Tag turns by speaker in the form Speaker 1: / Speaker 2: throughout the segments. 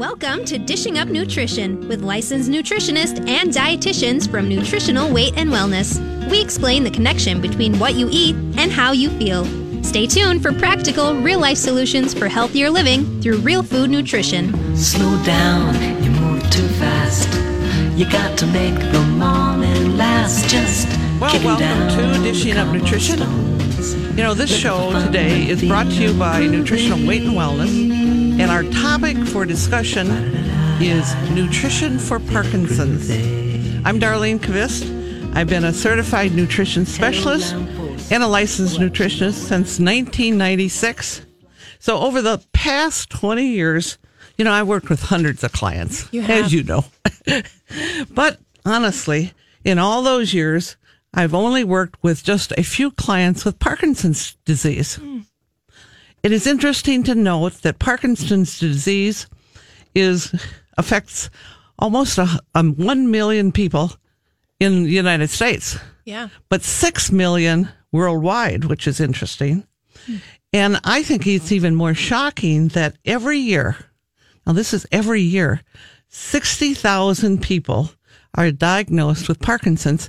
Speaker 1: Welcome to Dishing Up Nutrition with licensed nutritionists and dietitians from Nutritional Weight and Wellness. We explain the connection between what you eat and how you feel. Stay tuned for practical, real life solutions for healthier living through real food nutrition.
Speaker 2: Slow down, you move too fast. You got to make the morning last. Just
Speaker 3: Well,
Speaker 2: kick 'em
Speaker 3: welcome
Speaker 2: down
Speaker 3: to Dishing Up Nutrition.
Speaker 2: cobblestones.
Speaker 3: You know, this show today is brought to you by Nutritional Weight and Wellness, and our topic for discussion is nutrition for Parkinson's. I'm Darlene Kvist. I've been a certified nutrition specialist and a licensed nutritionist since 1996. So, over the past 20 years, you know, I worked with hundreds of clients,
Speaker 4: You
Speaker 3: as you know. but honestly, in all those years, I've only worked with just a few clients with Parkinson's disease. Hmm. It is interesting to note that Parkinson's disease is affects almost a, um, 1 million people in the United States,
Speaker 4: Yeah.
Speaker 3: but 6 million worldwide, which is interesting. And I think it's even more shocking that every year, now this is every year, 60,000 people are diagnosed with Parkinson's.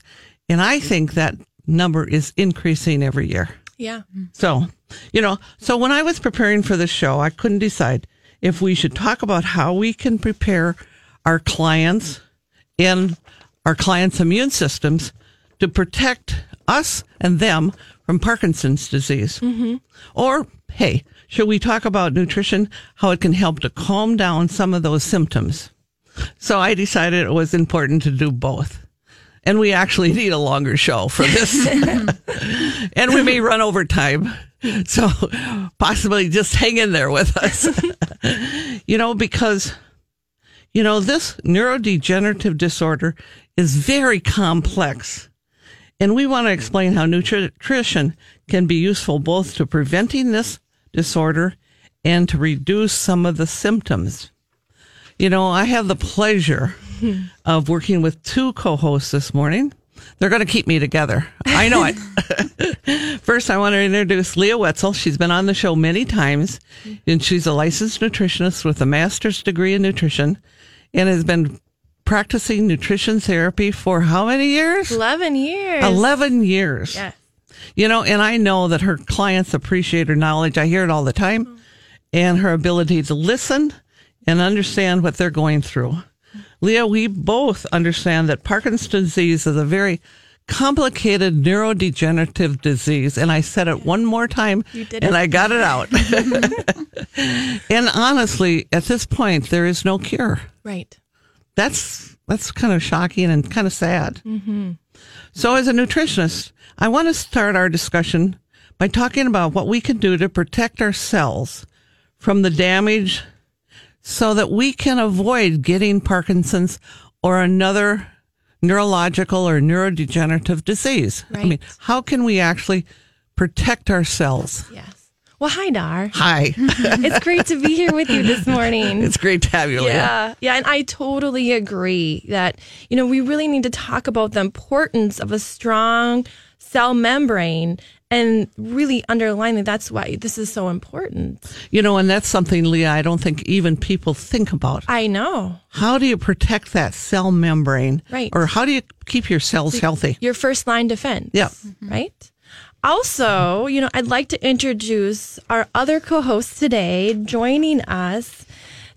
Speaker 3: And I think that number is increasing every year.
Speaker 4: Yeah.
Speaker 3: So, you know, so when I was preparing for the show, I couldn't decide if we should talk about how we can prepare our clients and our clients' immune systems to protect us and them from Parkinson's disease. Mm-hmm. Or, hey, should we talk about nutrition, how it can help to calm down some of those symptoms? So I decided it was important to do both. And we actually need a longer show for this. and we may run over time. So possibly just hang in there with us. you know, because, you know, this neurodegenerative disorder is very complex. And we want to explain how nutrition can be useful both to preventing this disorder and to reduce some of the symptoms. You know, I have the pleasure of working with two co hosts this morning. They're going to keep me together. I know it. First, I want to introduce Leah Wetzel. She's been on the show many times, and she's a licensed nutritionist with a master's degree in nutrition and has been practicing nutrition therapy for how many years?
Speaker 4: 11 years.
Speaker 3: 11 years.
Speaker 4: Yes.
Speaker 3: You know, and I know that her clients appreciate her knowledge. I hear it all the time and her ability to listen and understand what they're going through. Leah, we both understand that Parkinson's disease is a very complicated neurodegenerative disease. And I said it one more time and. I got it out. and honestly, at this point, there is no cure
Speaker 4: Right.
Speaker 3: that's that's kind of shocking and kind of sad. So, as a nutritionist, I want to start our discussion by talking about what we can do to protect our cells from the damage, so that we can avoid getting Parkinson's or another neurological or neurodegenerative disease. I mean, how can we actually protect ourselves?
Speaker 4: Yes. Well, hi, Dar.
Speaker 3: Hi,
Speaker 4: it's great to be here with you this morning.
Speaker 3: it's great to have you.
Speaker 4: Yeah, yeah, and I totally agree that you know we really need to talk about the importance of a strong cell membrane and really underline that that's why this is so important.
Speaker 3: You know, and that's something, Leah, I don't think even people think about.
Speaker 4: I know.
Speaker 3: How do you protect that cell membrane?
Speaker 4: Right.
Speaker 3: Or how do you keep your cells healthy?
Speaker 4: Your first line defense.
Speaker 3: Yeah. Mm-hmm.
Speaker 4: Right? Also, you know, I'd like to introduce our other co host today. Joining us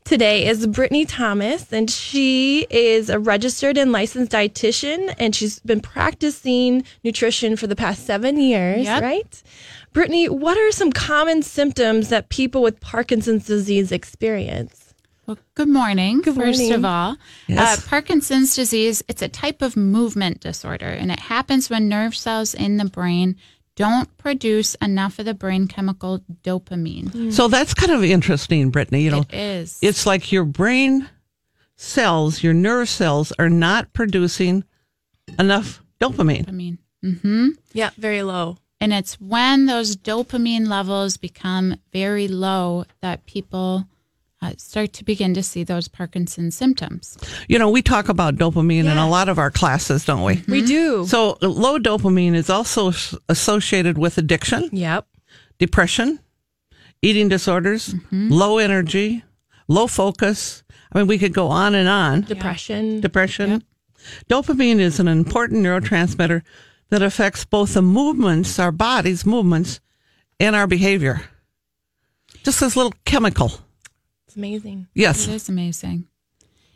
Speaker 4: today is Brittany Thomas, and she is a registered and licensed dietitian, and she's been practicing nutrition for the past seven years,
Speaker 5: Yep.
Speaker 4: right? Brittany, what are some common symptoms that people with Parkinson's disease experience?
Speaker 5: Well, good morning.
Speaker 4: Good morning.
Speaker 5: first of all,
Speaker 3: Yes.
Speaker 5: uh, Parkinson's disease, it's a type of movement disorder, and it happens when nerve cells in the brain don't produce enough of the brain chemical dopamine.
Speaker 3: So that's kind of interesting, Brittany. You know,
Speaker 5: It is.
Speaker 3: it's like your brain cells, your nerve cells are not producing enough dopamine.
Speaker 5: dopamine. hmm
Speaker 4: Yeah, very low.
Speaker 5: And it's when those dopamine levels become very low that people uh, start to begin to see those Parkinson's symptoms.
Speaker 3: You know, we talk about dopamine in a lot of our classes, don't we?
Speaker 4: We do.
Speaker 3: So low dopamine is also associated with addiction,
Speaker 4: yep.
Speaker 3: depression, eating disorders, low energy, low focus. I mean, we could go on and on.
Speaker 4: Depression.
Speaker 3: Depression. Dopamine is an important neurotransmitter that affects both the movements, our body's movements, and our behavior. Just this little chemical.
Speaker 4: It's amazing.
Speaker 3: Yes.
Speaker 5: It is amazing.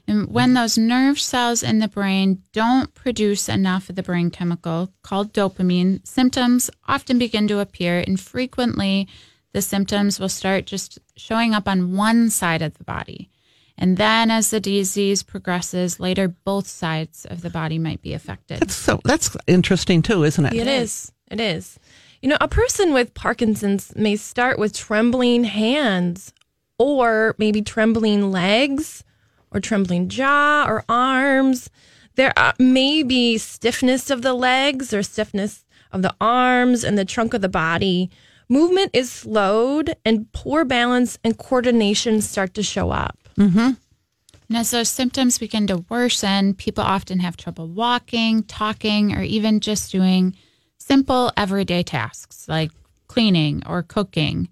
Speaker 5: And when those nerve cells in the brain don't produce enough of the brain chemical called dopamine, symptoms often begin to appear, and frequently the symptoms will start just showing up on one side of the body. And then as the disease progresses, later both sides of the body might be affected.
Speaker 3: So that's interesting too, isn't it?
Speaker 4: It is. It is. You know, a person with Parkinson's may start with trembling hands or maybe trembling legs or trembling jaw or arms. There may be stiffness of the legs or stiffness of the arms and the trunk of the body. Movement is slowed and poor balance and coordination start to show up.
Speaker 5: And as those symptoms begin to worsen, people often have trouble walking, talking, or even just doing simple everyday tasks like cleaning or cooking.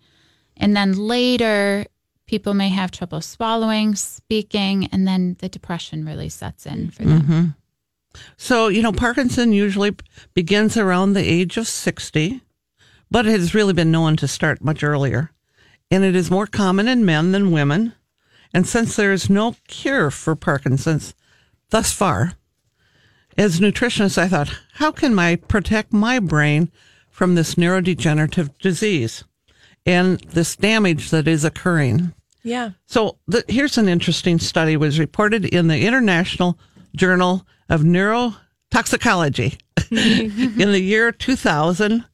Speaker 5: And then later, people may have trouble swallowing, speaking, and then the depression really sets in for them. Mm-hmm.
Speaker 3: So, you know, Parkinson usually begins around the age of 60, but it has really been known to start much earlier. And it is more common in men than women. And since there is no cure for Parkinson's thus far, as nutritionist, I thought, how can I protect my brain from this neurodegenerative disease and this damage that is occurring?
Speaker 4: Yeah.
Speaker 3: So the, here's an interesting study was reported in the International Journal of Neurotoxicology in the year 2000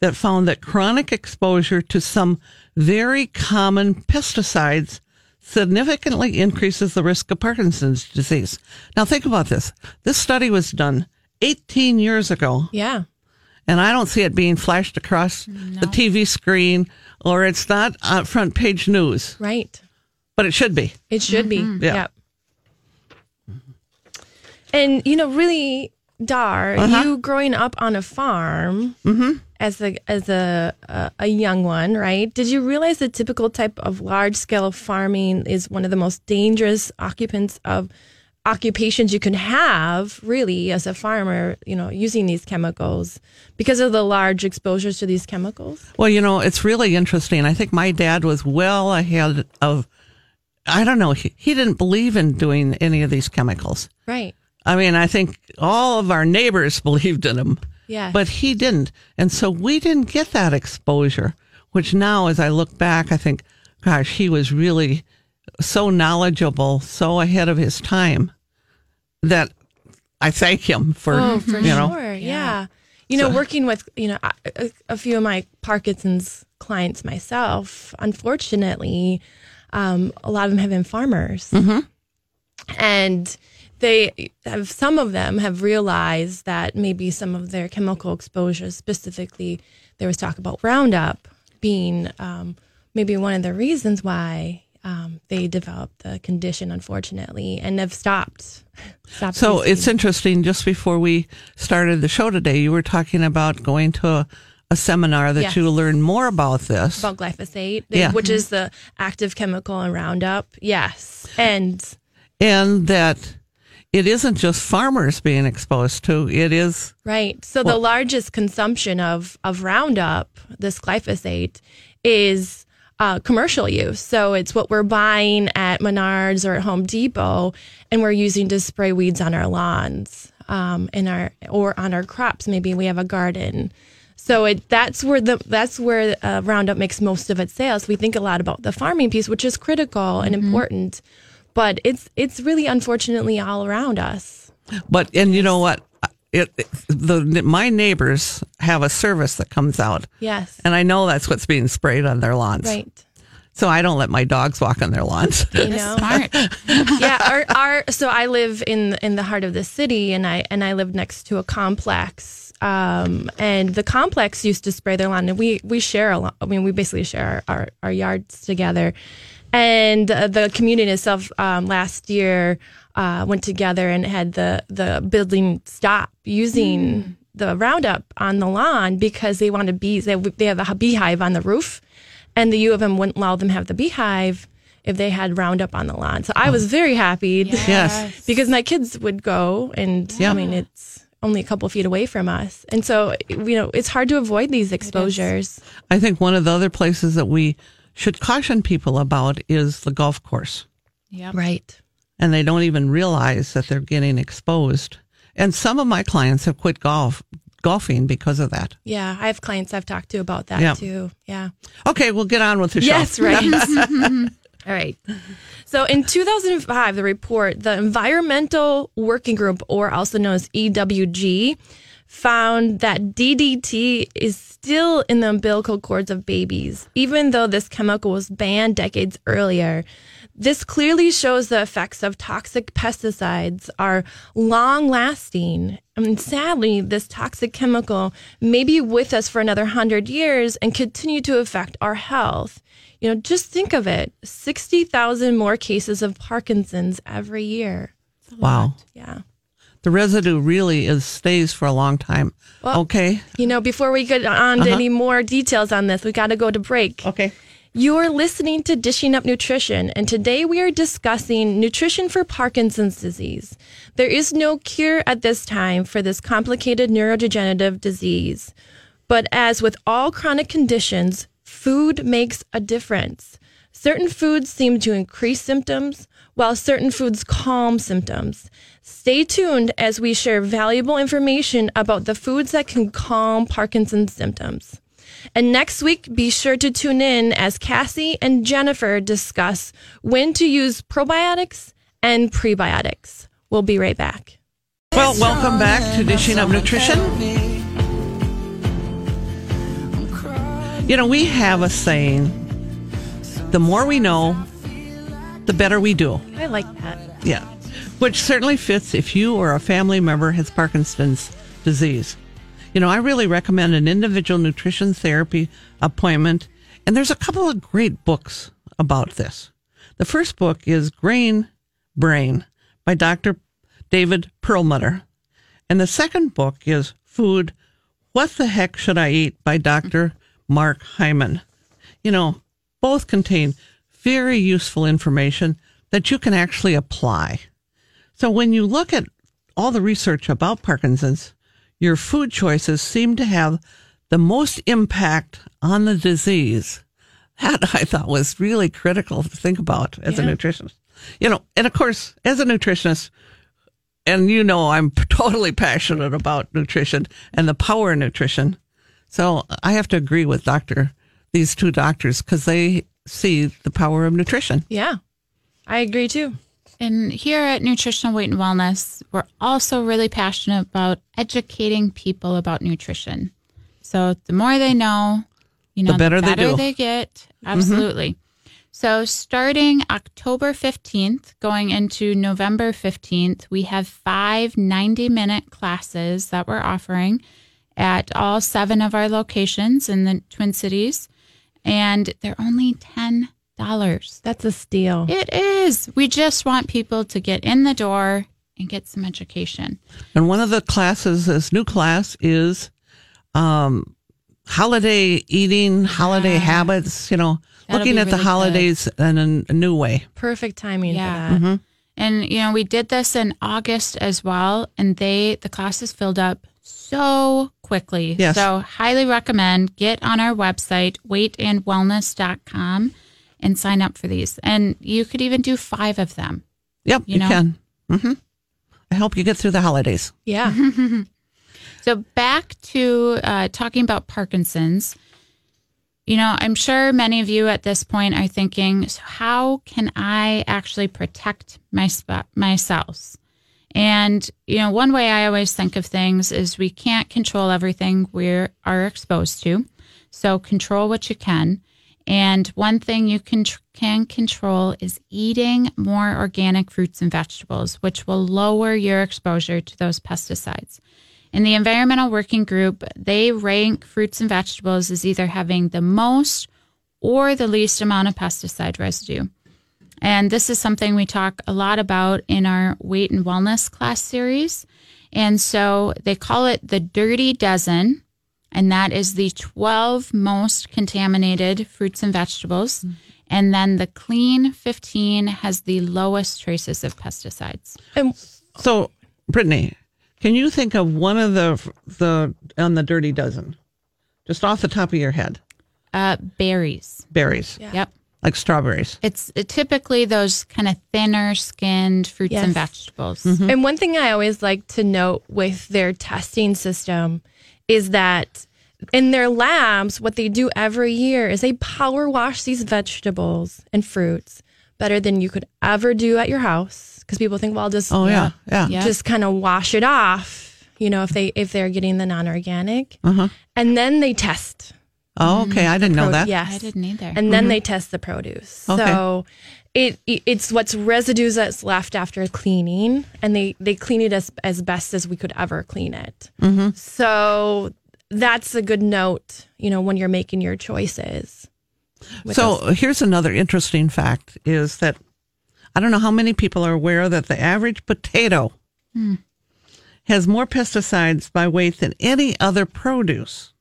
Speaker 3: that found that chronic exposure to some very common pesticides significantly increases the risk of Parkinson's disease. Now think about this. This study was done 18 years ago
Speaker 4: Yeah.
Speaker 3: And I don't see it being flashed across the TV screen or it's not uh, front page news,
Speaker 4: Right.
Speaker 3: but it should be.
Speaker 4: It should be.
Speaker 3: Yeah.
Speaker 4: Yep. And you know, really, Dar,
Speaker 3: Uh-huh.
Speaker 4: you growing up on a farm
Speaker 3: Mm-hmm.
Speaker 4: as a as a a a young one, right? Did you realize the typical type of large scale farming is one of the most dangerous occupants of occupations you can have, really, as a farmer? You know, using these chemicals because of the large exposures to these chemicals.
Speaker 3: Well, you know, it's really interesting. I think my dad was well ahead of, I don't know, he, he didn't believe in doing any of these chemicals.
Speaker 4: Right.
Speaker 3: I mean, I think all of our neighbors believed in them,
Speaker 4: Yeah.
Speaker 3: but he didn't. And so we didn't get that exposure, which now, as I look back, I think, gosh, he was really so knowledgeable, so ahead of his time that I thank him for,
Speaker 4: Oh, for
Speaker 3: you know,
Speaker 4: sure. Yeah. You know, working with, you know, a, a- a few of my Parkinson's clients myself, unfortunately, um, a lot of them have been farmers. And they have, some of them have realized that maybe some of their chemical exposures, specifically, there was talk about Roundup being um, maybe one of the reasons why um, they developed the condition, unfortunately, and have stopped. stopped
Speaker 3: So
Speaker 4: using-
Speaker 3: it's interesting. Just before we started the show today, you were talking about going to a, a seminar that
Speaker 4: Yes.
Speaker 3: you learn more about this.
Speaker 4: about glyphosate,
Speaker 3: Yeah.
Speaker 4: which is the active chemical in Roundup. Yes. And
Speaker 3: and that it isn't just farmers being exposed to, it is,
Speaker 4: right. So the largest consumption of, of Roundup, this glyphosate, is uh, commercial use. So it's what we're buying at Menards or at Home Depot, and we're using to spray weeds on our lawns, um, in our or on our crops. Maybe we have a garden. So it that's where the that's where uh, Roundup makes most of its sales. We think a lot about the farming piece, which is critical and important, but it's it's really unfortunately all around us.
Speaker 3: but, and you know what? It, it- the, my neighbors have a service that comes out
Speaker 4: Yes,
Speaker 3: and I know that's what's being sprayed on their lawns.
Speaker 4: right.
Speaker 3: So I don't let my dogs walk on their lawns.
Speaker 4: You know,
Speaker 5: Smart.
Speaker 4: yeah. Our, our so I live in in the heart of the city, and I and I live next to a complex. Um, and the complex used to spray their lawn, and we we share a lot. I mean, we basically share our our, our yards together. And uh, the community itself um, last year uh, went together and had the the building stop using the Roundup on the lawn because they wanted bees. They they have a beehive on the roof, and the U of M wouldn't allow them have the beehive if they had Roundup on the lawn. So I was very happy
Speaker 3: Yes.
Speaker 4: because my kids would go, and
Speaker 3: Yeah.
Speaker 4: I mean, it's only a couple feet away from us. And so, you know, it's hard to avoid these exposures.
Speaker 3: I think one of the other places that we should caution people about is the golf course.
Speaker 5: Yep.
Speaker 4: Right.
Speaker 3: And they don't even realize that they're getting exposed. And some of my clients have quit golf golfing because of that.
Speaker 4: Yeah. I have clients I've talked to about that
Speaker 3: Yeah.
Speaker 4: too. Yeah.
Speaker 3: Okay, we'll get on with the show.
Speaker 4: Yes, right. Mm-hmm. All right. So in 2005, the report, the Environmental Working Group, or also known as EWG, found that DDT is still in the umbilical cords of babies, even though this chemical was banned decades earlier. This clearly shows the effects of toxic pesticides are long lasting. And sadly, this toxic chemical may be with us for another hundred years and continue to affect our health. You know, just think of it 60,000 more cases of Parkinson's every year.
Speaker 3: Wow.
Speaker 4: Yeah.
Speaker 3: The residue really is stays for a long time.
Speaker 4: Well-
Speaker 3: okay.
Speaker 4: You know, before we get on to uh-huh. any more details on this, we got to go to break.
Speaker 3: Okay.
Speaker 4: You're listening to Dishing Up Nutrition, and today we are discussing nutrition for Parkinson's disease. There is no cure at this time for this complicated neurodegenerative disease. But as with all chronic conditions, food makes a difference. Certain foods seem to increase symptoms, while certain foods calm symptoms. Stay tuned as we share valuable information about the foods that can calm Parkinson's symptoms. And next week, be sure to tune in as Cassie and Jennifer discuss when to use probiotics and prebiotics. We'll be right back.
Speaker 3: Well, welcome back to Dishing Up Nutrition. You know, we have a saying the more we know, the better we do.
Speaker 4: I like that.
Speaker 3: Yeah. Which certainly fits if you or a family member has Parkinson's disease. You know, I really recommend an individual nutrition therapy appointment. And there's a couple of great books about this. The first book is Grain Brain by Dr. David Perlmutter. And the second book is Food What the Heck Should I Eat by Dr. Mark Hyman. You know, both contain very useful information that you can actually apply. So when you look at all the research about Parkinson's, your food choices seem to have the most impact on the disease. That I thought was really critical to think about as a nutritionist. You know, and of course, as a nutritionist, and you know, I'm totally passionate about nutrition and the power of nutrition. So I have to agree with Dr. These two doctors because they see the power of nutrition.
Speaker 4: Yeah, I agree too.
Speaker 5: And here at Nutritional Weight and Wellness, we're also really passionate about educating people about nutrition. So the more they know, you know,
Speaker 3: The better they do.
Speaker 5: they get. Absolutely. So starting October 15th, going into November 15th, we have five 90 minute classes that we're offering at all seven of our locations in the Twin Cities. And they're only $10.
Speaker 4: That's a steal.
Speaker 5: It is. We just want people to get in the door and get some education.
Speaker 3: And one of the classes, this new class, is um, holiday eating, holiday habits. You know,
Speaker 5: That'll
Speaker 3: looking
Speaker 5: be
Speaker 3: at the
Speaker 5: really good.
Speaker 3: holidays in a, a new way.
Speaker 4: Perfect timing
Speaker 5: Yeah.
Speaker 4: for that.
Speaker 3: Mm-hmm.
Speaker 5: And you know, we did this in August as well, and they the classes filled up so quickly.
Speaker 3: Yes.
Speaker 5: So highly recommend get on our website weightandwellness.com and sign up for these. And you could even do 5 of them.
Speaker 3: Yep,
Speaker 5: You
Speaker 3: you,
Speaker 5: know?
Speaker 3: can. hmm I help you get through the holidays.
Speaker 4: Yeah.
Speaker 5: So back to uh, talking about Parkinson's. You know, I'm sure many of you at this point are thinking, so how can I actually protect my sp- my cells? And you know, one way I always think of things is we can't control everything we are exposed to. So control what you can. And one thing you can can control is eating more organic fruits and vegetables, which will lower your exposure to those pesticides. In the Environmental Working Group, they rank fruits and vegetables as either having the most or the least amount of pesticide residue. And this is something we talk a lot about in our weight and wellness class series. And so they call it the dirty dozen. And that is the 12 most contaminated fruits and vegetables. And then the clean 15 has the lowest traces of pesticides.
Speaker 4: And
Speaker 3: So, Brittany, can you think of one of the the on the dirty dozen, just off the top of your head?
Speaker 5: Uh, berries.
Speaker 3: Berries,
Speaker 5: Yep.
Speaker 3: like strawberries.
Speaker 5: It's uh, typically those kind of thinner skinned fruits
Speaker 4: Yes.
Speaker 5: and vegetables.
Speaker 4: And one thing I always like to note with their testing system is that in their labs, what they do every year is they power wash these vegetables and fruits better than you could ever do at your house. Because people think, well, I'll just
Speaker 3: Oh yeah, yeah.
Speaker 5: Yeah.
Speaker 4: just kind of wash it off. You know, if they if they're getting the non-organic,
Speaker 3: Uh-huh.
Speaker 4: and then they test.
Speaker 3: Oh, okay. I didn't know that.
Speaker 4: Yes,
Speaker 5: I didn't either.
Speaker 4: and then they test the produce.
Speaker 3: Okay.
Speaker 4: So it, it it's what's residues that's left after cleaning, and they they clean it as as best as we could ever clean it. Mm-hmm. So that's a good note, you know, when you're making your choices.
Speaker 3: So
Speaker 4: those-
Speaker 3: here's another interesting fact: is that I don't know how many people are aware that the average potato hmm. has more pesticides by weight than any other produce.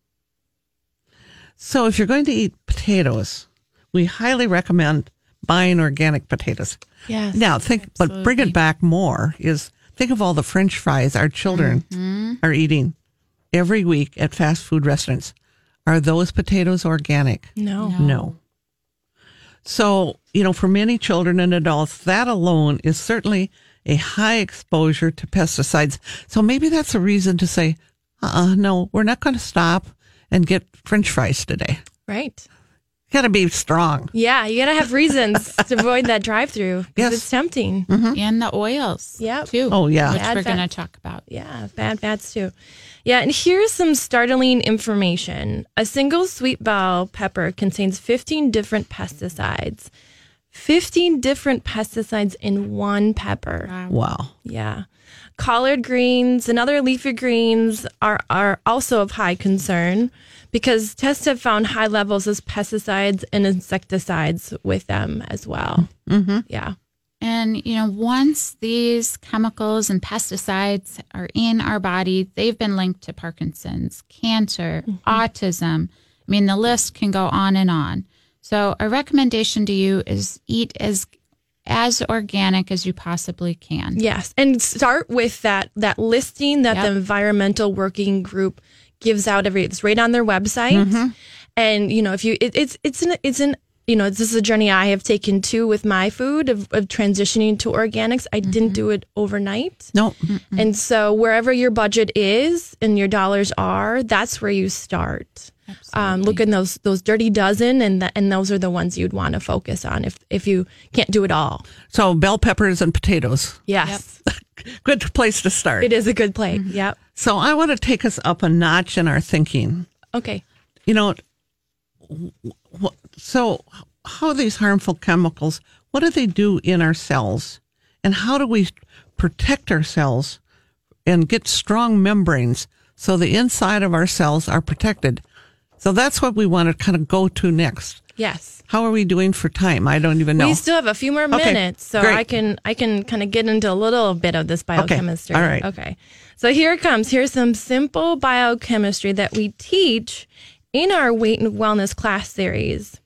Speaker 3: So if you're going to eat potatoes, we highly recommend buying organic potatoes.
Speaker 4: yes,
Speaker 3: Now think, but bring it back more is think of all the French fries our children are eating every week at fast food restaurants. Are those potatoes organic?
Speaker 4: no,
Speaker 3: No. So, you know, for many children and adults, that alone is certainly a high exposure to pesticides. So maybe that's a reason to say, uh uh no, we're not going to stop and get French fries today.
Speaker 4: right?
Speaker 3: Got to be strong.
Speaker 4: Yeah, you gotta have reasons to avoid that drive-through because
Speaker 3: Yes.
Speaker 4: it's tempting. Mm-hmm.
Speaker 5: and the oils
Speaker 4: Yep.
Speaker 5: too.
Speaker 3: Oh, yeah.
Speaker 5: Which
Speaker 4: Bad
Speaker 5: we're going to talk about.
Speaker 4: Yeah, bad fats too. Yeah, and here's some startling information. A single sweet bell pepper contains 15 different pesticides. 15 different pesticides in one pepper.
Speaker 3: Wow.
Speaker 4: Yeah. Collard greens and other leafy greens are, are also of high concern because tests have found high levels of pesticides and insecticides with them as well. Mm-hmm. Yeah.
Speaker 5: And, you know, once these chemicals and pesticides are in our body, they've been linked to Parkinson's, cancer, autism. I mean, the list can go on and on. So, a recommendation to you is eat as as organic as you possibly can.
Speaker 4: Yes, and start with that that listing that the environmental working group gives out every. It's right on their website, mm-hmm. and you know if you it, it's it's an it's an you know this is a journey I have taken too with my food of, of transitioning to organics. I didn't mm-hmm. do it overnight,
Speaker 3: No.
Speaker 4: and so wherever your budget is and your dollars are, that's where you start. Um, look in those those dirty dozen, and that and those are the ones you'd want to focus on if if you can't do it all.
Speaker 3: So bell peppers and potatoes.
Speaker 4: Yes,
Speaker 3: Good place to start.
Speaker 4: it is a good plate. Yep.
Speaker 3: So I want to take us up a notch in our thinking.
Speaker 4: Okay.
Speaker 3: You know, so how these harmful chemicals, what do they do in our cells? And how do we protect our cells and get strong membranes so the inside of our cells are protected? So that's what we want to kind of go to next.
Speaker 4: Yes.
Speaker 3: How are we doing for time? I don't even know.
Speaker 4: We still have a few more
Speaker 3: Okay,
Speaker 4: minutes, so
Speaker 3: great.
Speaker 4: I can I can kind of get into a little bit of this biochemistry.
Speaker 3: all right.
Speaker 4: Okay. So here it comes. Here's some simple biochemistry that we teach in our weight and wellness class series.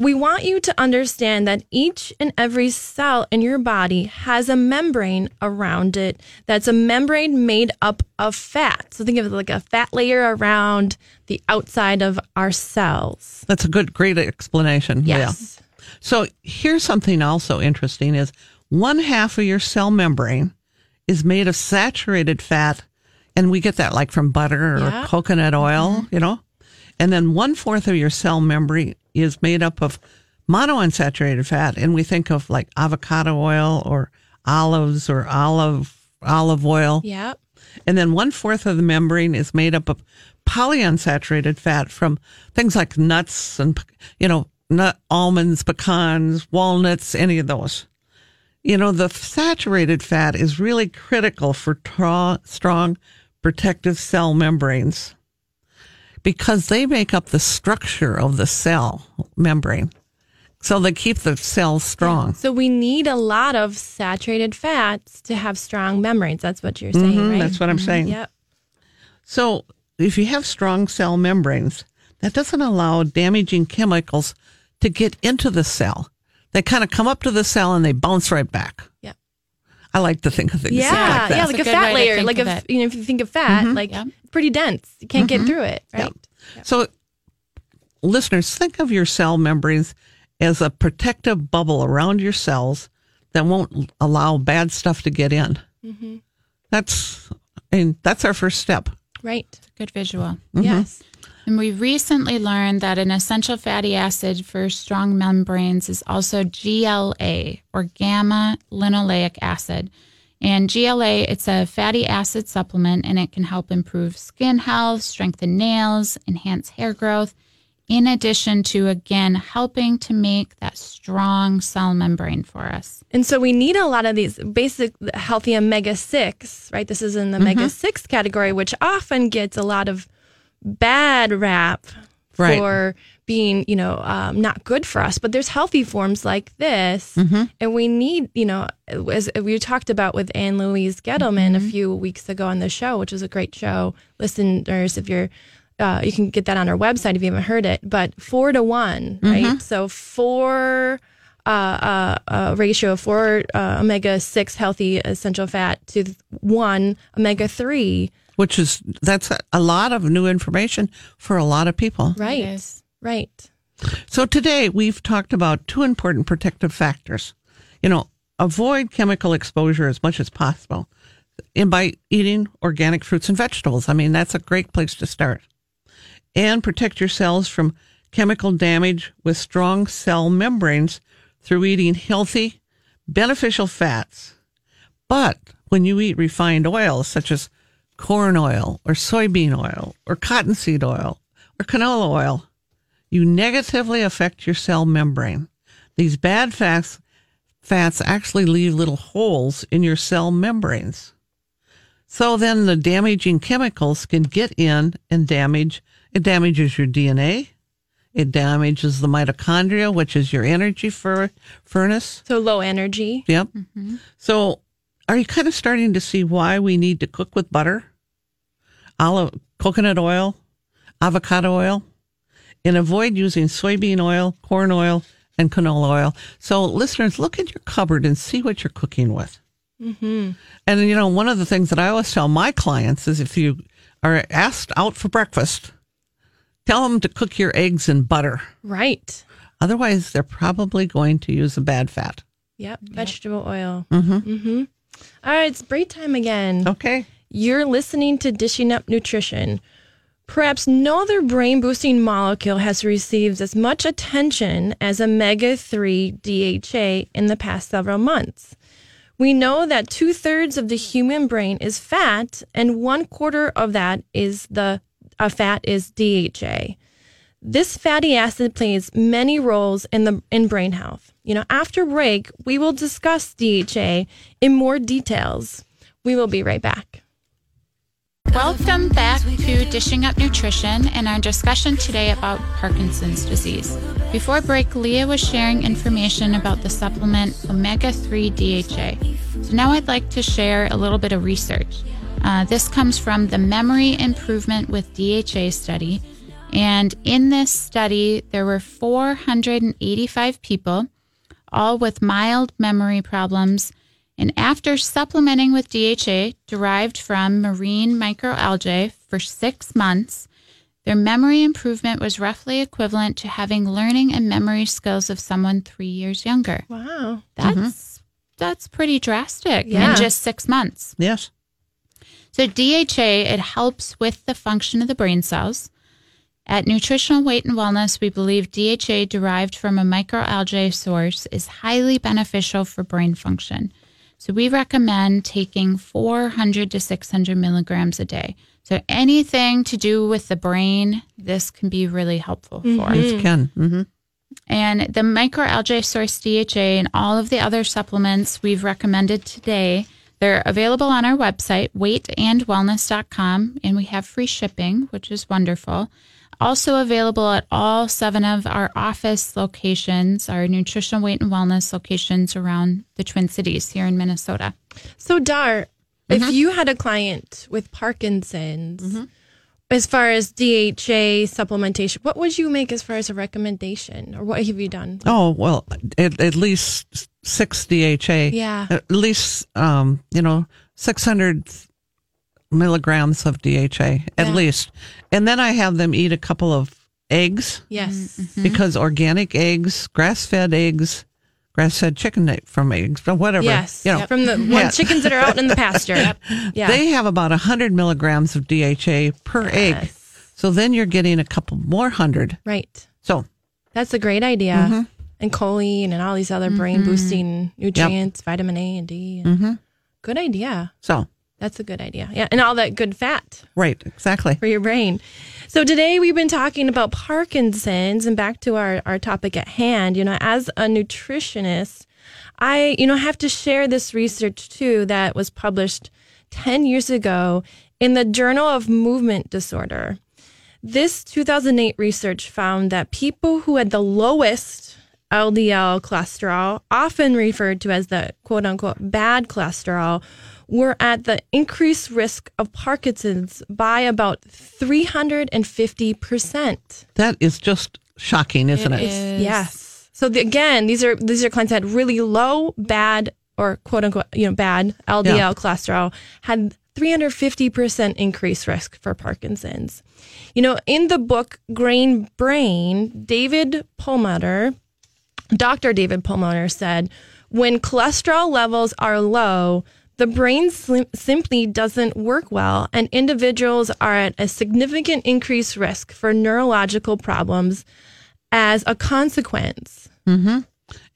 Speaker 4: We want you to understand that each and every cell in your body has a membrane around it that's a membrane made up of fat. So think of it like a fat layer around the outside of our cells.
Speaker 3: That's a good, great explanation. Yeah.
Speaker 4: Yes.
Speaker 3: So here's something also interesting is one half of your cell membrane is made of saturated fat. And we get that like from butter or
Speaker 4: Yeah.
Speaker 3: coconut oil, mm-hmm. you know? And then one fourth of your cell membrane is made up of monounsaturated fat. And we think of like avocado oil or olives or olive, olive oil.
Speaker 4: Yep.
Speaker 3: And then one fourth of the membrane is made up of polyunsaturated fat from things like nuts and, you know, nut, almonds, pecans, walnuts, any of those. You know, the saturated fat is really critical for tra- strong protective cell membranes because they make up the structure of the cell membrane. So they keep the cells strong.
Speaker 4: So we need a lot of saturated fats to have strong membranes. That's what you're saying,
Speaker 3: Mhm,
Speaker 4: right?
Speaker 3: That's what I'm saying.
Speaker 4: Yep.
Speaker 3: So, if you have strong cell membranes, that doesn't allow damaging chemicals to get into the cell. They kind of come up to the cell and they bounce right back.
Speaker 4: Yeah.
Speaker 3: I like to think of things
Speaker 4: Yeah,
Speaker 3: like that.
Speaker 4: yeah,
Speaker 5: That's
Speaker 4: like
Speaker 5: a
Speaker 4: a, fat layer. Like
Speaker 5: of
Speaker 4: if you know, if you think of fat, mm-hmm. like
Speaker 5: Yep.
Speaker 4: it's pretty dense. You can't get mm-hmm. through it, right?
Speaker 3: So, listeners, think of your cell membranes as a protective bubble around your cells that won't allow bad stuff to get in. Mm-hmm. That's and that's our first step.
Speaker 4: Right.
Speaker 5: Good visual.
Speaker 4: Yes.
Speaker 5: And we recently learned that an essential fatty acid for strong membranes is also GLA or gamma linoleic acid. And GLA, it's a fatty acid supplement and it can help improve skin health, strengthen nails, enhance hair growth, in addition to, again, helping to make that strong cell membrane for us.
Speaker 4: And so we need a lot of these basic healthy omega 6, right? This is in the mm-hmm. omega 6 category, which often gets a lot of bad rap
Speaker 3: Right.
Speaker 4: for being, you know, um, not good for us. But there's healthy forms like this. And we need, you know, as we talked about with Ann Louise Gittleman a few weeks ago on the show, which was a great show. Listeners, if you're uh, you can get that on our website if you haven't heard it. But four to one, right? So four uh, uh, uh, ratio of four uh, omega six healthy essential fat to one omega three.
Speaker 3: Which is that's a, a lot of new information for a lot of people.
Speaker 4: Right,
Speaker 5: is.
Speaker 4: right.
Speaker 3: So today we've talked about two important protective factors. You know, avoid chemical exposure as much as possible. And by eating organic fruits and vegetables, I mean, that's a great place to start. And protect your cells from chemical damage with strong cell membranes through eating healthy, beneficial fats. But when you eat refined oils such as corn oil or soybean oil or cottonseed oil or canola oil, you negatively affect your cell membrane. These bad fats, fats actually leave little holes in your cell membranes. So then the damaging chemicals can get in and damage, it damages your DNA. It damages the mitochondria, which is your energy fur- furnace.
Speaker 4: So low energy.
Speaker 3: Yep. Mm-hmm. So are you kind of starting to see why we need to cook with butter, olive, coconut oil, avocado oil, and avoid using soybean oil, corn oil, and canola oil? So listeners, look in your cupboard and see what you're cooking with. Mm-hmm. And you know, one of the things that I always tell my clients is if you are asked out for breakfast, tell them to cook your eggs in butter.
Speaker 4: Right.
Speaker 3: Otherwise, they're probably going to use a bad fat.
Speaker 4: Yep. Vegetable oil. Mm-hmm. Mm-hmm. All right. It's break time again.
Speaker 3: Okay.
Speaker 4: You're listening to Dishing Up Nutrition. Perhaps no other brain boosting molecule has received as much attention as omega 3 DHA in the past several months. We know that two thirds of the human brain is fat, and one quarter of that is the uh, fat is DHA. This fatty acid plays many roles in the in brain health. You know, after break, we will discuss DHA in more details. We will be right back.
Speaker 5: Welcome back to Dishing Up Nutrition and our discussion today about Parkinson's disease. Before break, Leah was sharing information about the supplement omega 3 DHA. So now I'd like to share a little bit of research. Uh, this comes from the Memory Improvement with DHA study. And in this study, there were 485 people, all with mild memory problems. And after supplementing with DHA derived from marine microalgae for six months, their memory improvement was roughly equivalent to having learning and memory skills of someone three years younger.
Speaker 4: Wow.
Speaker 5: That's mm-hmm. that's pretty drastic
Speaker 4: Yeah.
Speaker 5: in just six months.
Speaker 3: Yes.
Speaker 5: So DHA it helps with the function of the brain cells. At Nutritional Weight and Wellness, we believe DHA derived from a microalgae source is highly beneficial for brain function. So we recommend taking 400 to 600 milligrams a day. So anything to do with the brain, this can be really helpful for.
Speaker 3: Yes, Ken. hmm
Speaker 5: And the microalgae source DHA and all of the other supplements we've recommended today, they're available on our website, weightandwellness.com, and we have free shipping, which is wonderful. Also available at all seven of our office locations, our nutritional weight and wellness locations around the Twin Cities here in Minnesota.
Speaker 4: So, Dar, if you had a client with Parkinson's, as far as DHA supplementation, what would you make as far as a recommendation, or what have you done?
Speaker 3: Oh well, at, at least six DHA.
Speaker 4: Yeah.
Speaker 3: At least um, you know six hundred milligrams of DHA at
Speaker 4: Yeah.
Speaker 3: least, and then I have them eat a couple of eggs
Speaker 4: Yes.
Speaker 3: because organic eggs, grass fed eggs, grass fed chicken from eggs, or whatever.
Speaker 4: Yes.
Speaker 3: you know,
Speaker 4: From the one
Speaker 3: Yeah.
Speaker 4: chickens that are out in the pasture. Yeah.
Speaker 3: they have about hundred milligrams of DHA per egg. So then you're getting a couple more hundred.
Speaker 4: right.
Speaker 3: So
Speaker 4: That's a great idea.
Speaker 3: Mm-hmm.
Speaker 4: And choline and all these other brain boosting nutrients, vitamin A and D. And
Speaker 3: Mm-hmm.
Speaker 4: Good idea.
Speaker 3: so
Speaker 4: That's a good idea. Yeah. And all that good fat
Speaker 3: right, exactly.
Speaker 4: for your brain. So today we've been talking about Parkinson's and back to our, our topic at hand. You know, as a nutritionist, I, you know, have to share this research too that was published 10 years ago in the Journal of Movement Disorder. This 2008 research found that people who had the lowest LDL cholesterol, often referred to as the quote unquote bad cholesterol, were at the increased risk of Parkinson's by about 350%.
Speaker 3: That is just shocking, isn't it?
Speaker 5: is.
Speaker 4: Yes. So the, again, these are these are clients that had really low bad or quote unquote, you know, bad LDL
Speaker 3: Yeah.
Speaker 4: cholesterol had 350% increased risk for Parkinson's. You know, in the book Grain Brain, David Perlmutter, Dr. David Perlmutter said, when cholesterol levels are low, the brain sim- simply doesn't work well, and individuals are at a significant increased risk for neurological problems as a consequence. Mm-hmm.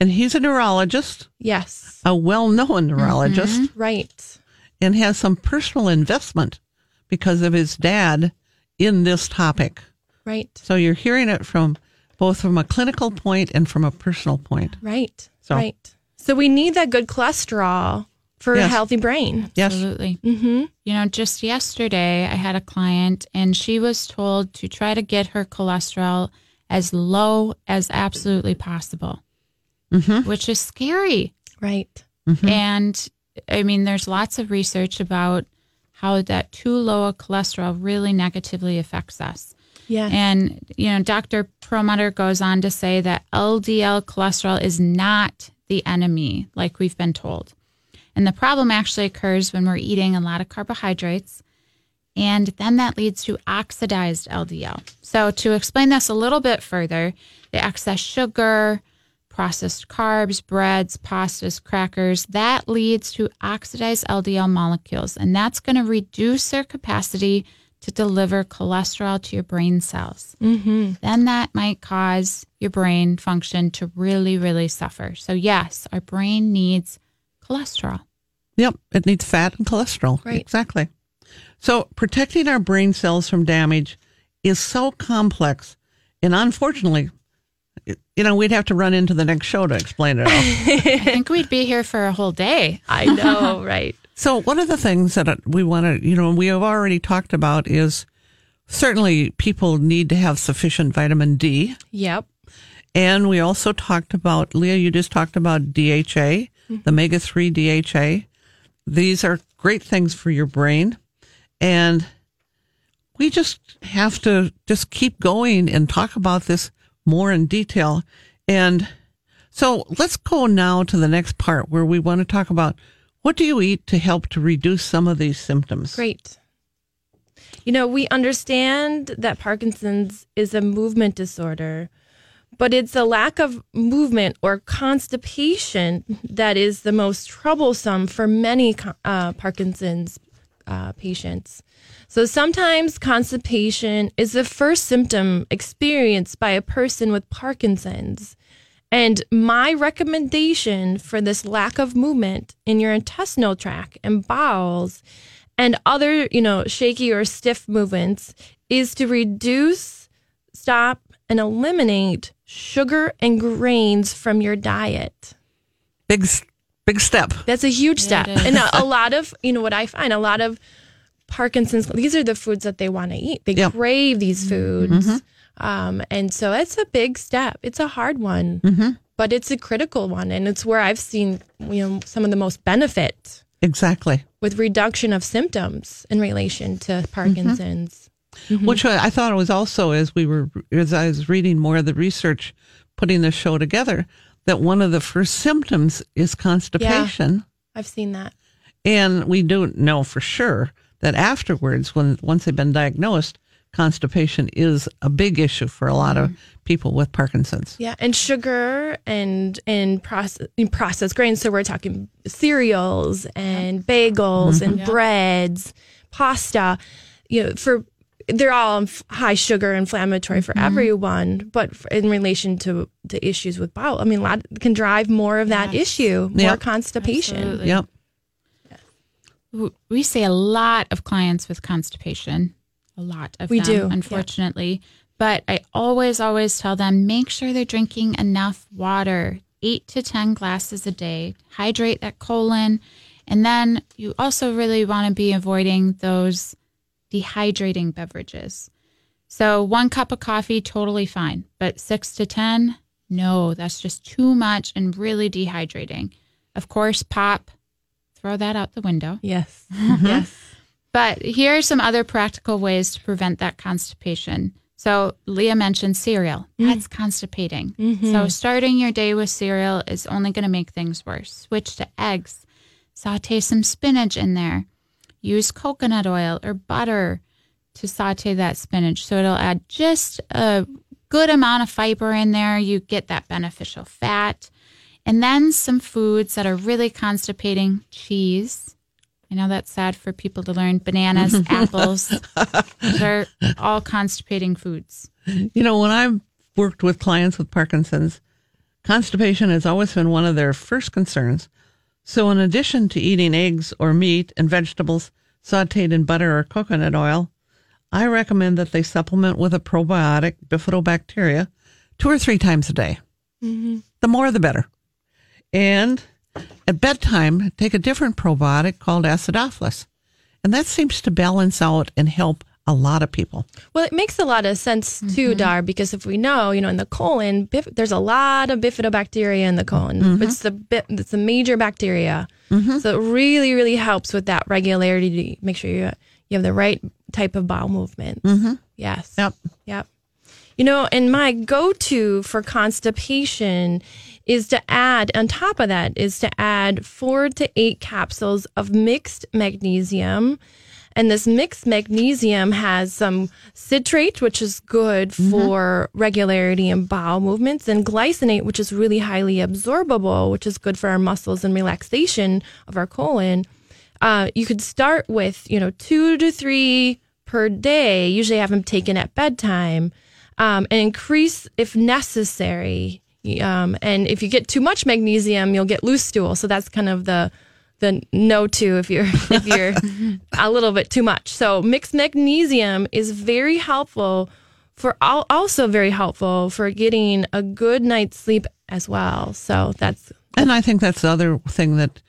Speaker 3: And he's a neurologist,
Speaker 4: Yes,
Speaker 3: a well known neurologist, mm-hmm.
Speaker 4: right.
Speaker 3: and has some personal investment because of his dad in this topic.
Speaker 4: Right,
Speaker 3: So you're hearing it from both from a clinical point and from a personal point.
Speaker 4: right,
Speaker 3: So-
Speaker 4: right. So we need that good cholesterol for a healthy brain.
Speaker 3: Yes.
Speaker 5: Absolutely. Mm-hmm. You know, just yesterday I had a client and she was told to try to get her cholesterol as low as absolutely possible, which is scary.
Speaker 4: Right.
Speaker 5: And I mean, there's lots of research about how that too low a cholesterol really negatively affects us.
Speaker 4: Yeah.
Speaker 5: And, you know, Dr. Perlmutter goes on to say that LDL cholesterol is not the enemy, like we've been told. And the problem actually occurs when we're eating a lot of carbohydrates. And then that leads to oxidized LDL. So, to explain this a little bit further, the excess sugar, processed carbs, breads, pastas, crackers, that leads to oxidized LDL molecules. And that's going to reduce their capacity to deliver cholesterol to your brain cells. Mm-hmm. Then that might cause your brain function to really, really suffer. So, yes, our brain needs cholesterol.
Speaker 3: Yep. It needs fat and cholesterol.
Speaker 4: Right.
Speaker 3: Exactly. So protecting our brain cells from damage is so complex. And unfortunately, you know, we'd have to run into the next show to explain it all.
Speaker 5: I think we'd be here for a whole day.
Speaker 4: I know, right.
Speaker 3: So one of the things that we want to, you know, we have already talked about is certainly people need to have sufficient vitamin D.
Speaker 4: Yep.
Speaker 3: And we also talked about, Leah, you just talked about DHA, the omega 3 DHA. These are great things for your brain. And we just have to just keep going and talk about this more in detail. And so let's go now to the next part where we want to talk about what do you eat to help to reduce some of these symptoms?
Speaker 4: Great. You know, we understand that Parkinson's is a movement disorder, but it's a lack of movement or constipation that is the most troublesome for many uh, Parkinson's uh, patients. So sometimes constipation is the first symptom experienced by a person with Parkinson's. And my recommendation for this lack of movement in your intestinal tract and bowels and other, you know, shaky or stiff movements is to reduce, stop, and eliminate sugar and grains from your diet.
Speaker 3: Big, big step.
Speaker 4: That's a huge step.
Speaker 5: it is.
Speaker 4: and a, a lot of, you know, what I find, a lot of Parkinson's, these are the foods that they want to eat. They
Speaker 3: Yep.
Speaker 4: crave these mm-hmm. foods. Mm-hmm. Um, and so it's a big step. It's a hard one, mm-hmm. but it's a critical one. And it's where I've seen, you know, some of the most benefit
Speaker 3: Exactly.
Speaker 4: with reduction of symptoms in relation to Parkinson's. Mm-hmm.
Speaker 3: Which I, I thought it was also as we were as I was reading more of the research, putting the show together, that one of the first symptoms is constipation,
Speaker 4: I've seen that.
Speaker 3: and we don't know for sure that afterwards, when once they've been diagnosed, constipation is a big issue for a lot of mm-hmm. people with Parkinson's.
Speaker 4: Yeah, and sugar and and process, processed grains. So we're talking cereals and bagels and mm-hmm. breads, pasta. You know, for they're all high sugar, inflammatory for mm-hmm. everyone. But in relation to to issues with bowel, I mean, a lot can drive more of that issue, more
Speaker 3: Yep.
Speaker 4: constipation.
Speaker 5: Absolutely.
Speaker 3: Yep.
Speaker 5: We see a lot of clients with constipation, a lot of
Speaker 4: We
Speaker 5: them,
Speaker 4: do, yeah.
Speaker 5: unfortunately. But I always, always tell them make sure they're drinking enough water, eight to 10 glasses a day, hydrate that colon. And then you also really want to be avoiding those dehydrating beverages. So one cup of coffee, totally fine. But six to 10, no, that's just too much and really dehydrating. Of course, pop, throw that out the window.
Speaker 4: Yes, yes.
Speaker 5: But here are some other practical ways to prevent that constipation. So, Leah mentioned cereal. Mm. That's constipating. Mm-hmm. So, starting your day with cereal is only going to make things worse. Switch to eggs. Saute some spinach in there. Use coconut oil or butter to saute that spinach. So, it'll add just a good amount of fiber in there. You get that beneficial fat. And then some foods that are really constipating cheese. I know that's sad for people to learn. Bananas, apples, those are all constipating foods.
Speaker 3: You know, when I've worked with clients with Parkinson's, constipation has always been one of their first concerns. So, in addition to eating eggs or meat and vegetables sauteed in butter or coconut oil, I recommend that they supplement with a probiotic, bifidobacteria, two or three times a day. Mm-hmm. The more, the better. And at bedtime, take a different probiotic called acidophilus. And that seems to balance out and help a lot of people.
Speaker 4: Well, it makes a lot of sense too, mm-hmm. Dar, because if we know, you know, in the colon, bif- there's a lot of bifidobacteria in the colon. Mm-hmm. It's the bi- it's a major bacteria, mm-hmm. so it really, really helps with that regularity to make sure you you have the right type of bowel movement. Yes.
Speaker 3: Yep.
Speaker 4: Yep. You know, and my go to for constipation is to add, on top of that, is to add four to eight capsules of mixed magnesium. And this mixed magnesium has some citrate, which is good for regularity and bowel movements, and glycinate, which is really highly absorbable, which is good for our muscles and relaxation of our colon. Uh, you could start with, you know, two to three per day. Usually have them taken at bedtime um, and increase if necessary. Um, and if you get too much magnesium, you'll get loose stool. So that's kind of the the no to if you're if you're a little bit too much. So mixed magnesium is very helpful for al- also very helpful for getting a good night's sleep as well. So that's
Speaker 3: And I think that's the other thing that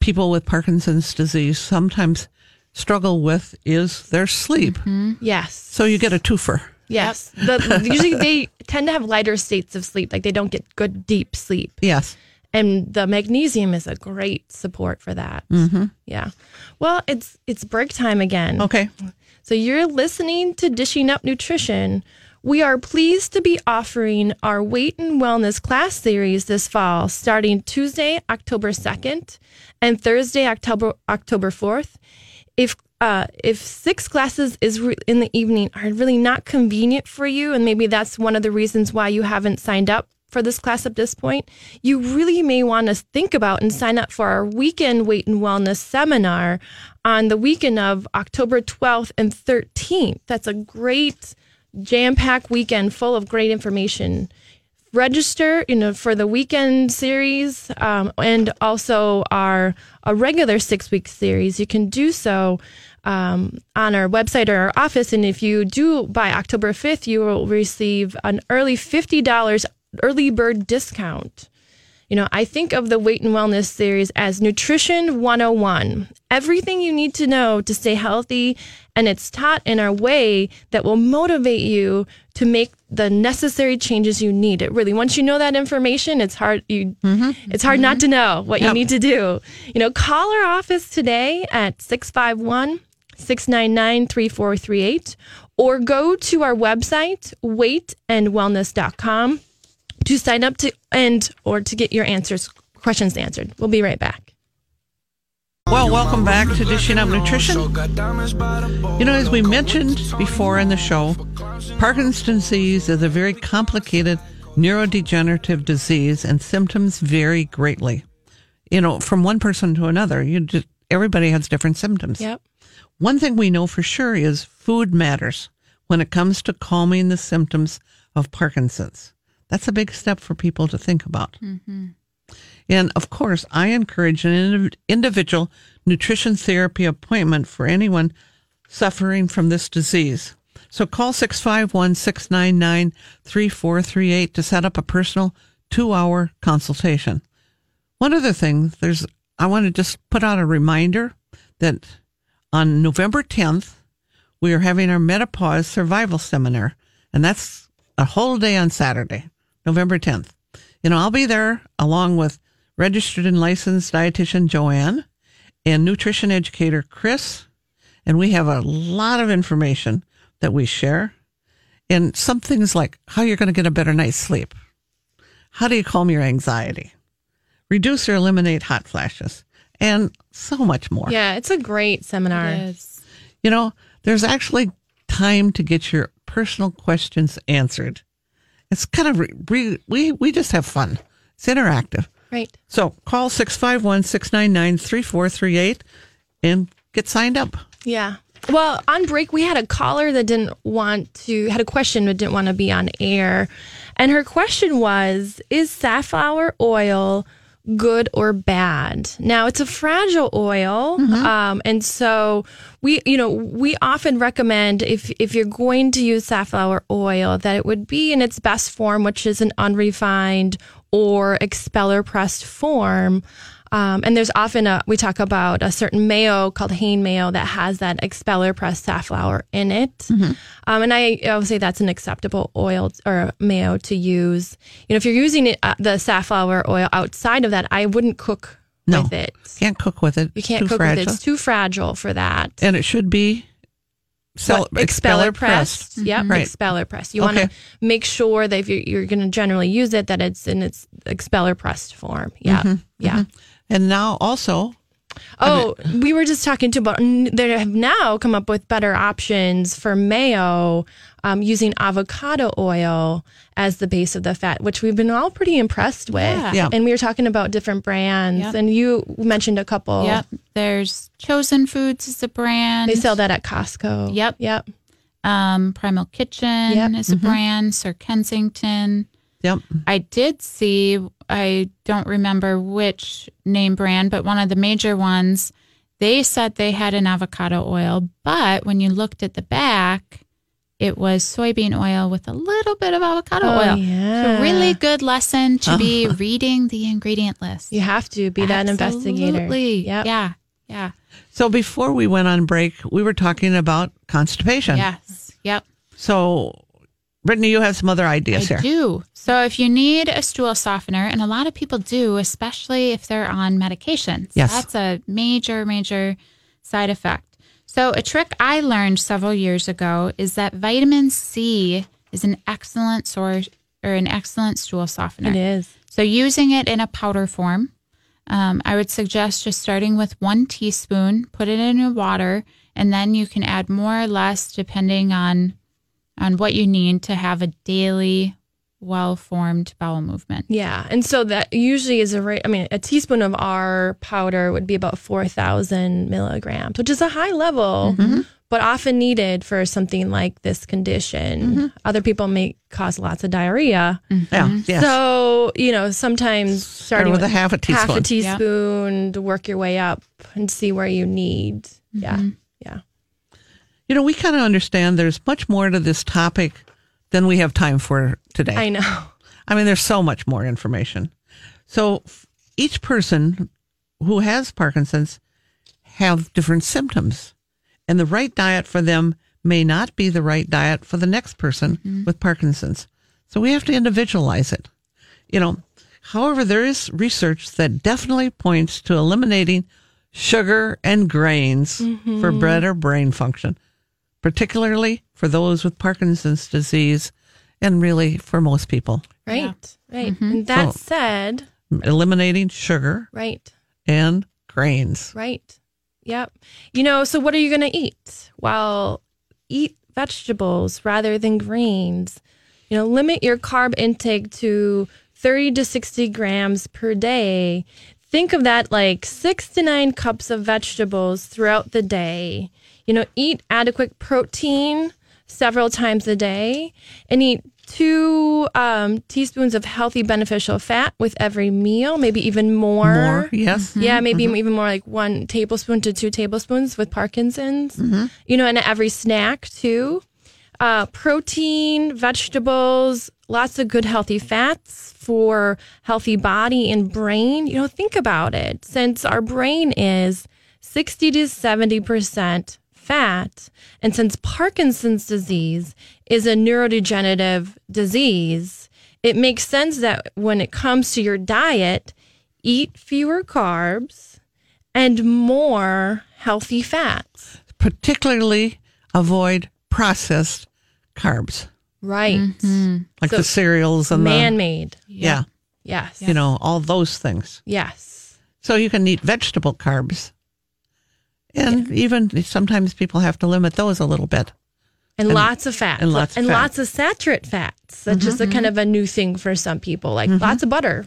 Speaker 3: people with Parkinson's disease sometimes struggle with is their sleep. Mm-hmm.
Speaker 4: yes.
Speaker 3: So you get a twofer.
Speaker 4: Yes. The, usually they tend to have lighter states of sleep. Like they don't get good deep sleep.
Speaker 3: Yes.
Speaker 4: And the magnesium is a great support for that. Mm-hmm. Yeah. Well, it's it's break time again.
Speaker 3: Okay.
Speaker 4: So you're listening to Dishing Up Nutrition. We are pleased to be offering our weight and wellness class series this fall, starting Tuesday, October 2nd, and Thursday, October October 4th. If uh, if six classes is re- in the evening are really not convenient for you, and maybe that's one of the reasons why you haven't signed up for this class at this point, you really may want to think about and sign up for our weekend weight and wellness seminar on the weekend of October 12th and 13th. That's a great jam packed weekend full of great information. Register, you know, for the weekend series um, and also our a regular six week series. You can do so um, on our website or our office. And if you do by October 5th, you will receive an early $50 early bird discount. You know, I think of the Weight and Wellness series as Nutrition 101. Everything you need to know to stay healthy, and it's taught in a way that will motivate you to make the necessary changes you need. It really, once you know that information, it's hard you mm-hmm. it's hard not mm-hmm. to know what you need to do. You know, call our office today at 651 699 3438 or go to our website, weightandwellness.com to sign up to and or to get your answers questions answered. We'll be right back.
Speaker 3: Well, welcome back to Dishing Up Nutrition. You know, as we mentioned before in the show, Parkinson's disease is a very complicated neurodegenerative disease and symptoms vary greatly. You know, from one person to another, you just, everybody has different symptoms.
Speaker 4: Yep.
Speaker 3: One thing we know for sure is food matters when it comes to calming the symptoms of Parkinson's. That's a big step for people to think about. Mm-hmm. And of course, I encourage an individual nutrition therapy appointment for anyone suffering from this disease. So call 651 699 3438 to set up a personal two hour consultation. One other thing, there's, I want to just put out a reminder that on November 10th, we are having our menopause survival seminar, and that's a whole day on Saturday, November 10th. You know, I'll be there along with registered and licensed dietitian Joanne and nutrition educator Chris, and we have a lot of information that we share. And some things like how you're going to get a better night's sleep. How do you calm your anxiety? Reduce or eliminate hot flashes and so much more.
Speaker 4: Yeah, it's a great seminar.
Speaker 5: It is.
Speaker 3: You know, there's actually time to get your personal questions answered. It's kind of, re- re- we, we just have fun. It's interactive.
Speaker 4: Right.
Speaker 3: So call 651 699 3438 and get signed up.
Speaker 4: Yeah. Well, on break, we had a caller that didn't want to, had a question but didn't want to be on air. And her question was Is safflower oil good or bad? Now, it's a fragile oil. Um, and so we, you know, we often recommend if, if you're going to use safflower oil that it would be in its best form, which is an unrefined or expeller pressed form. Um, and there's often a, we talk about a certain mayo called Hain mayo that has that expeller pressed safflower in it. Um, and I, I would say that's an acceptable oil or mayo to use. You know, if you're using it, uh, the safflower oil outside of that, I wouldn't cook
Speaker 3: No.
Speaker 4: with it.
Speaker 3: Can't cook with it.
Speaker 4: You can't
Speaker 3: Too
Speaker 4: cook
Speaker 3: fragile.
Speaker 4: with it. It's too fragile for that.
Speaker 3: and it should be
Speaker 4: What, expeller pressed. Yep,
Speaker 3: Right.
Speaker 4: expeller pressed. You want to make sure that if you're, you're going to generally use it, that it's in its expeller pressed form. Yeah,
Speaker 3: Mm-hmm.
Speaker 4: yeah.
Speaker 3: And now also,
Speaker 4: Oh, we were just talking to about n- they have now come up with better options for mayo um, using avocado oil as the base of the fat, which we've been all pretty impressed with.
Speaker 5: Yeah.
Speaker 3: Yeah.
Speaker 4: And we were talking about different brands,
Speaker 5: Yep.
Speaker 4: and you mentioned a couple.
Speaker 5: Yep. There's Chosen Foods is a brand.
Speaker 4: They sell that at Costco.
Speaker 5: Yep.
Speaker 4: Yep.
Speaker 5: Um, Primal Kitchen
Speaker 4: Yep.
Speaker 5: is a brand. Sir Kensington.
Speaker 3: Yep,
Speaker 5: I did see, I don't remember which name brand, but one of the major ones, they said they had an avocado oil, but when you looked at the back, it was soybean oil with a little bit of avocado
Speaker 4: Oh,
Speaker 5: oil.
Speaker 4: yeah.
Speaker 5: So, really good lesson to be reading the ingredient list.
Speaker 4: You have to be that investigator.
Speaker 5: Absolutely.
Speaker 4: Yep.
Speaker 5: Yeah. Yeah.
Speaker 3: So before we went on break, we were talking about constipation.
Speaker 5: Yes. Yep.
Speaker 3: So, Brittany, you have some other ideas here.
Speaker 5: I
Speaker 3: here.
Speaker 5: do. So if you need a stool softener, and a lot of people do, especially if they're on medications,
Speaker 3: Yes.
Speaker 5: that's a major, major side effect. So a trick I learned several years ago is that vitamin C is an excellent source or an excellent stool softener.
Speaker 4: It is.
Speaker 5: So using it in a powder form, um, I would suggest just starting with one teaspoon, put it in your water, and then you can add more or less depending on on what you need to have a daily well formed bowel movement.
Speaker 4: Yeah. And so that usually is a rate, I mean, a teaspoon of our powder would be about 4,000 milligrams, which is a high level, mm-hmm. but often needed for something like this condition. Mm-hmm. Other people may cause lots of diarrhea. Mm-hmm.
Speaker 3: Yeah, yes.
Speaker 4: So, you know, sometimes starting
Speaker 3: with a half a teaspoon,
Speaker 4: half a
Speaker 3: teaspoon.
Speaker 4: teaspoon to work your way up and see where you need. Yeah.
Speaker 3: You know, we kind of understand there's much more to this topic than we have time for today.
Speaker 4: I know.
Speaker 3: I mean, there's so much more information. So each person who has Parkinson's have different symptoms, and the right diet for them may not be the right diet for the next person mm-hmm. with Parkinson's. So we have to individualize it. You know, however, there is research that definitely points to eliminating sugar and grains for mm-hmm. better brain function, particularly for those with Parkinson's disease and really for most people.
Speaker 4: Right. Right. And mm-hmm. that
Speaker 3: So-
Speaker 4: said,
Speaker 3: Eliminating sugar
Speaker 4: right.
Speaker 3: and grains.
Speaker 4: Right. Yep. You know, so what are you going to eat? Well, eat vegetables rather than grains. You know, limit your carb intake to 30 to 60 grams per day. Think of that like six to nine cups of vegetables throughout the day. You know, eat adequate protein several times a day and eat two um, teaspoons of healthy beneficial fat with every meal, maybe even more.
Speaker 3: More, yes.
Speaker 4: Yeah, maybe even more like one tablespoon to two tablespoons with Parkinson's. You know, and every snack too. Uh, protein, vegetables, lots of good healthy fats for healthy body and brain. You know, think about it. Since our brain is 60 to 70% fat, and since Parkinson's disease is a neurodegenerative disease, it makes sense that when it comes to your diet, eat fewer carbs and more healthy fats.
Speaker 3: Particularly avoid processed carbs
Speaker 4: Right. Mm-hmm.
Speaker 3: like
Speaker 4: So,
Speaker 3: the cereals and
Speaker 4: Man
Speaker 3: the
Speaker 4: made.
Speaker 3: yeah,
Speaker 4: Yes.
Speaker 3: you know all those things.
Speaker 4: Yes.
Speaker 3: So you can eat vegetable carbs, and even sometimes people have to limit those a little bit.
Speaker 4: And, lots of fats.
Speaker 3: and lots of
Speaker 4: and
Speaker 3: fat.
Speaker 4: lots of saturate fats. That's just a mm-hmm. kind of a new thing for some people. Like mm-hmm. lots of butter,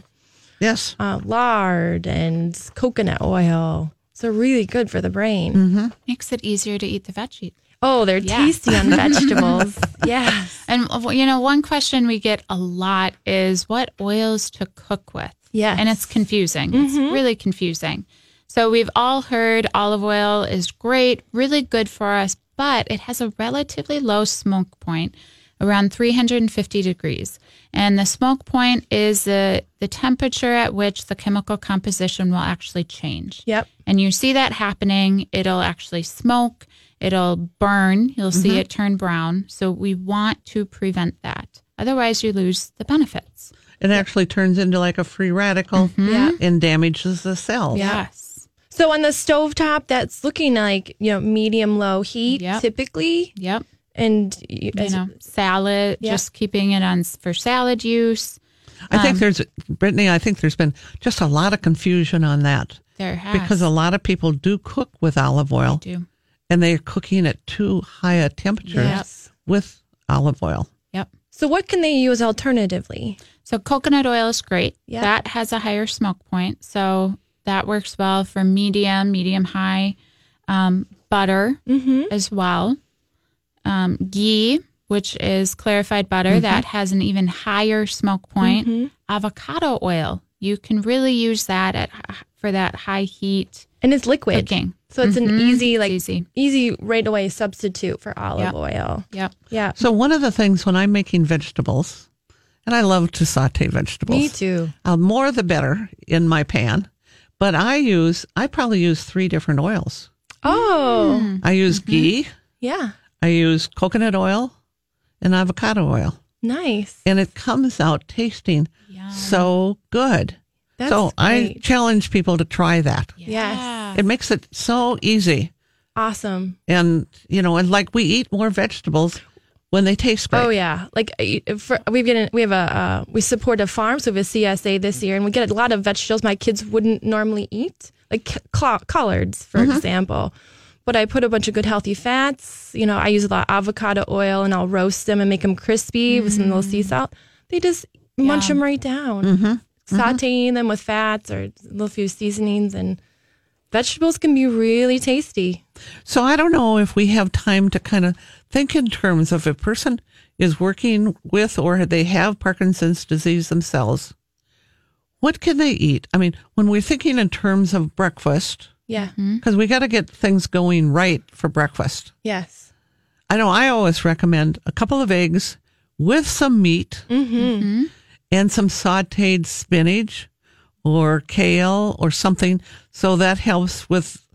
Speaker 3: Yes,
Speaker 4: uh, lard, and coconut oil. So really good for the brain. Mm-hmm.
Speaker 5: Makes it easier to eat the veggies.
Speaker 4: Oh, they're
Speaker 5: Yeah.
Speaker 4: tasty on vegetables. yes.
Speaker 5: And you know, one question we get a lot is what oils to cook with.
Speaker 4: Yeah.
Speaker 5: And it's confusing. It's really confusing. So we've all heard olive oil is great, really good for us, but it has a relatively low smoke point, around 350 degrees. And the smoke point is the, the temperature at which the chemical composition will actually change.
Speaker 4: Yep.
Speaker 5: And you see that happening, it'll actually smoke, it'll burn, you'll see mm-hmm. it turn brown. So we want to prevent that. Otherwise, you lose the benefits.
Speaker 3: it actually turns into like a free radical mm-hmm.
Speaker 4: Yeah.
Speaker 3: and damages the cells.
Speaker 5: Yes.
Speaker 4: So on the stovetop, that's looking like, you know, medium low heat
Speaker 5: Yep.
Speaker 4: typically.
Speaker 5: Yep.
Speaker 4: And you,
Speaker 5: You know, salad,
Speaker 4: Yeah.
Speaker 5: just keeping it on for salad use.
Speaker 3: I
Speaker 5: Um,
Speaker 3: think there's Brittany. I think there's been just a lot of confusion on that
Speaker 5: There has
Speaker 3: because a lot of people do cook with olive oil,
Speaker 5: do.
Speaker 3: and they're cooking at too high a temperature
Speaker 4: Yes.
Speaker 3: with olive oil.
Speaker 5: Yep.
Speaker 4: So what can they use alternatively?
Speaker 5: So coconut oil is great.
Speaker 4: Yeah.
Speaker 5: That has a higher smoke point, so that works well for medium, medium high. Um, butter as well. Um, ghee, which is clarified butter, that has an even higher smoke point. Avocado oil, you can really use that at for that high heat
Speaker 4: And it's liquid.
Speaker 5: cooking.
Speaker 4: So it's an easy, like
Speaker 5: It's easy.
Speaker 4: easy right away substitute for olive
Speaker 5: Yep.
Speaker 4: oil.
Speaker 5: Yep.
Speaker 4: Yeah.
Speaker 3: So one of the things when I'm making vegetables, and I love to saute vegetables.
Speaker 4: Me too.
Speaker 3: Uh, more the better in my pan, but I use I probably use three different oils.
Speaker 4: Oh, hmm.
Speaker 3: I use mm-hmm. ghee,
Speaker 4: yeah.
Speaker 3: I use coconut oil, and avocado oil,
Speaker 4: Nice.
Speaker 3: and it comes out tasting so good.
Speaker 4: That's
Speaker 3: so I challenge people to try that.
Speaker 4: Yes.
Speaker 3: It makes it so easy,
Speaker 4: Awesome.
Speaker 3: and you know, and like we eat more vegetables when they taste great.
Speaker 4: Oh yeah, like uh, uh for, we've get we have a uh, we support a farm, so we have a CSA this mm-hmm. year, and we get a lot of vegetables my kids wouldn't normally eat, like cl- collards, for mm-hmm. example. But I put a bunch of good healthy fats. You know, I use a lot of avocado oil, and I'll roast them and make them crispy with some little sea mm. salt. They just munch them right down, mm-hmm. sautéing them with fats or a little few seasonings, and vegetables can be really tasty.
Speaker 3: So I don't know if we have time to kind of think in terms of if a person is working with or they have Parkinson's disease themselves. What can they eat? I mean, when we're thinking in terms of breakfast,
Speaker 4: Yeah. Mm-hmm.
Speaker 3: because we got to get things going right for breakfast.
Speaker 4: Yes.
Speaker 3: I know I always recommend a couple of eggs with some meat mm-hmm. Mm-hmm. and some sauteed spinach or kale or something. So that helps with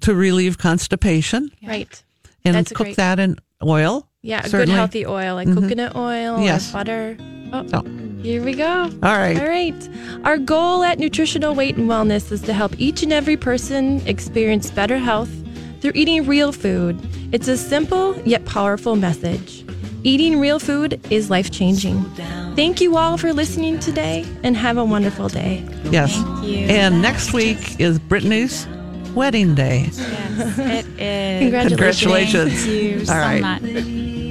Speaker 3: to relieve constipation
Speaker 4: Right
Speaker 3: and
Speaker 4: That's
Speaker 3: cook
Speaker 4: great,
Speaker 3: that in oil.
Speaker 4: Yeah, certainly. good healthy oil like mm-hmm. coconut oil
Speaker 3: yes.
Speaker 4: butter. Oh,
Speaker 3: oh.
Speaker 4: Here we go.
Speaker 3: All right.
Speaker 4: All right. Our goal at Nutritional Weight and Wellness is to help each and every person experience better health through eating real food. It's a simple yet powerful message. Eating real food is life changing. Thank you all for listening today and have a wonderful day.
Speaker 3: Yes. And next week is Brittany's wedding day.
Speaker 5: Yes, it is.
Speaker 4: Congratulations.
Speaker 3: Congratulations. All right.
Speaker 5: So much.